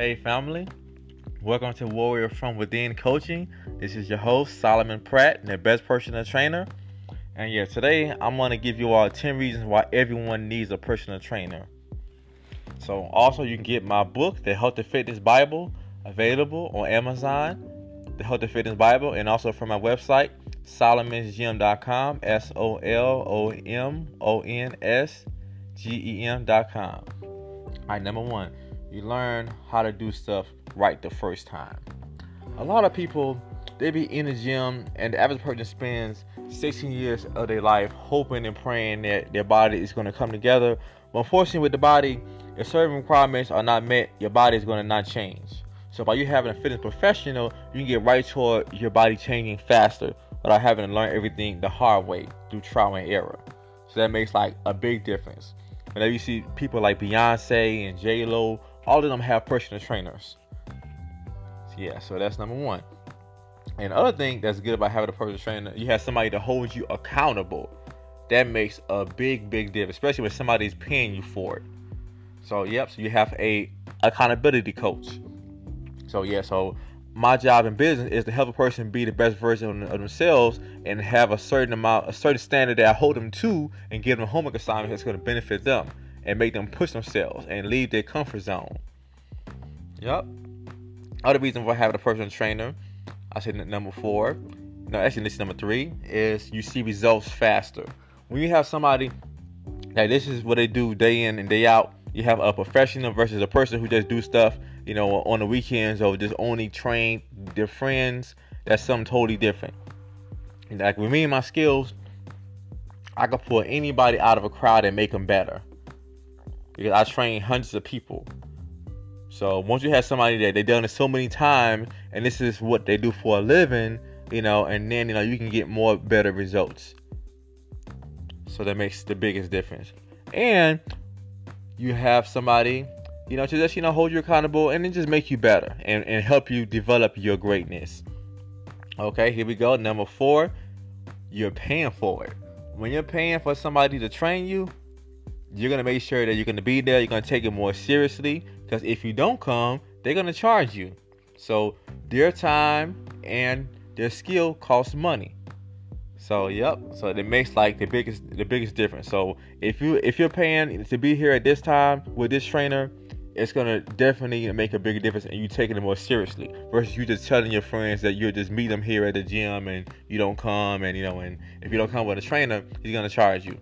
Hey, family. Welcome to Warrior from Within Coaching. This is your host, Solomon Pratt, the best personal trainer. And yeah, today I'm going to give you all 10 reasons why everyone needs a personal trainer. So, also, you can get my book, The Health and Fitness Bible, available on Amazon, The Health and Fitness Bible, and also from my website, solomonsgym.com, S O L O M O N S G E M.com. All right, number one you learn how to do stuff right the first time. A lot of people they be in the gym and the average person spends 16 years of their life hoping and praying that their body is going to come together. But unfortunately, with the body, if certain requirements are not met, your body is going to not change. So by you having a fitness professional, you can get right toward your body changing faster without having to learn everything the hard way through trial and error. So that makes like a big difference. Whenever you see people like Beyonce and J Lo all of them have personal trainers. Yeah, so that's number one. And the other thing that's good about having a personal trainer, you have somebody to hold you accountable. That makes a big, big difference, especially when somebody's paying you for it. So yep, so you have a accountability coach. So yeah, so my job in business is to help a person be the best version of themselves and have a certain amount, a certain standard that I hold them to, and give them a homework assignments that's going to benefit them and make them push themselves and leave their comfort zone. Yep. Other reason for having a personal trainer, I said number four. No, actually, this is number three is you see results faster. When you have somebody that this is what they do day in and day out, you have a professional versus a person who just do stuff, you know, on the weekends or just only train their friends. That's something totally different. Like with me and my skills, I can pull anybody out of a crowd and make them better because I train hundreds of people. So once you have somebody that they've done it so many times and this is what they do for a living, you know, and then you know you can get more better results. So that makes the biggest difference. And you have somebody, you know, to just you know hold you accountable and then just make you better and, and help you develop your greatness. Okay, here we go. Number four, you're paying for it. When you're paying for somebody to train you, you're gonna make sure that you're gonna be there. You're gonna take it more seriously because if you don't come, they're gonna charge you. So their time and their skill costs money. So yep. So it makes like the biggest the biggest difference. So if you if you're paying to be here at this time with this trainer, it's gonna definitely make a bigger difference and you taking it more seriously versus you just telling your friends that you'll just meet them here at the gym and you don't come and you know and if you don't come with a trainer, he's gonna charge you.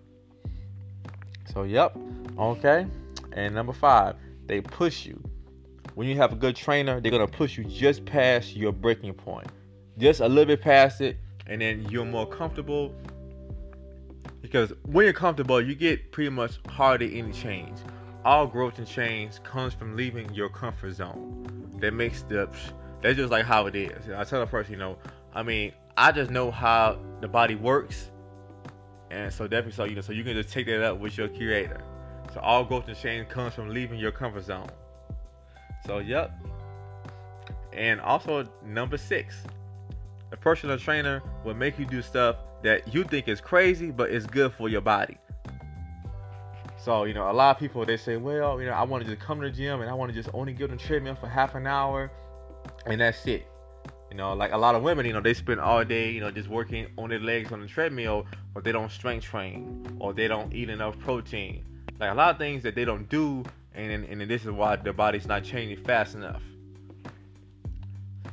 So, yep. Okay. And number five, they push you. When you have a good trainer, they're going to push you just past your breaking point. Just a little bit past it, and then you're more comfortable. Because when you're comfortable, you get pretty much hardly any change. All growth and change comes from leaving your comfort zone. That makes the that's just like how it is. I tell a person, you know, I mean, I just know how the body works and so definitely so you know so you can just take that up with your creator. So all growth and change comes from leaving your comfort zone. So yep. And also number six, a personal trainer will make you do stuff that you think is crazy, but it's good for your body. So, you know, a lot of people they say, well, you know, I want to just come to the gym and I want to just only get on the treadmill for half an hour and that's it. You know, like a lot of women, you know, they spend all day, you know, just working on their legs on the treadmill, but they don't strength train or they don't eat enough protein. Like a lot of things that they don't do, and and, this is why their body's not changing fast enough.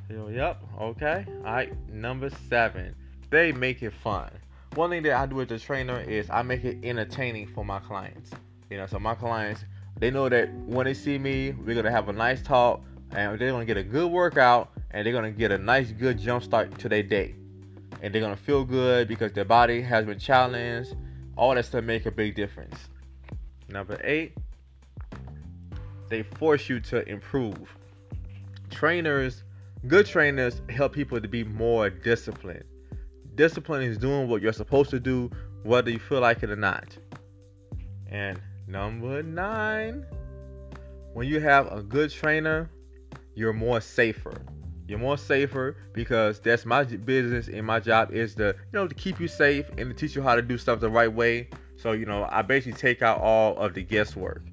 So, yep. Okay. All right. Number seven, they make it fun. One thing that I do with the trainer is I make it entertaining for my clients. You know, so my clients they know that when they see me, we're gonna have a nice talk, and they're gonna get a good workout and they're gonna get a nice, good jump start to their day. And they're gonna feel good because their body has been challenged. All that stuff make a big difference. Number eight, they force you to improve. Trainers, good trainers, help people to be more disciplined. Discipline is doing what you're supposed to do, whether you feel like it or not. And number nine, when you have a good trainer, you're more safer. You're more safer because that's my business and my job is to, you know, to keep you safe and to teach you how to do stuff the right way. So, you know, I basically take out all of the guesswork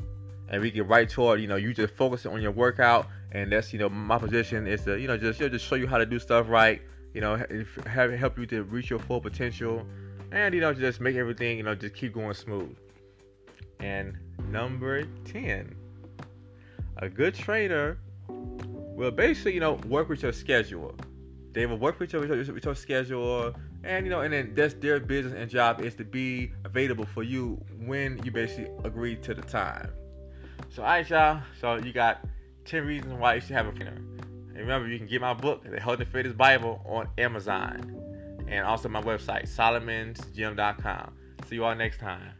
and we get right toward, you know, you just focus on your workout and that's you know my position is to you know just you know, just show you how to do stuff right. You know, have help you to reach your full potential, and you know just make everything you know just keep going smooth. And number ten, a good trainer will basically you know work with your schedule. They will work with your, with your, schedule, and you know, and then that's their business and job is to be available for you when you basically agree to the time. So, alright, y'all. So you got 10 reasons why you should have a trainer. And remember, you can get my book, The Health and Fitness Bible, on Amazon. And also my website, solomonsgym.com. See you all next time.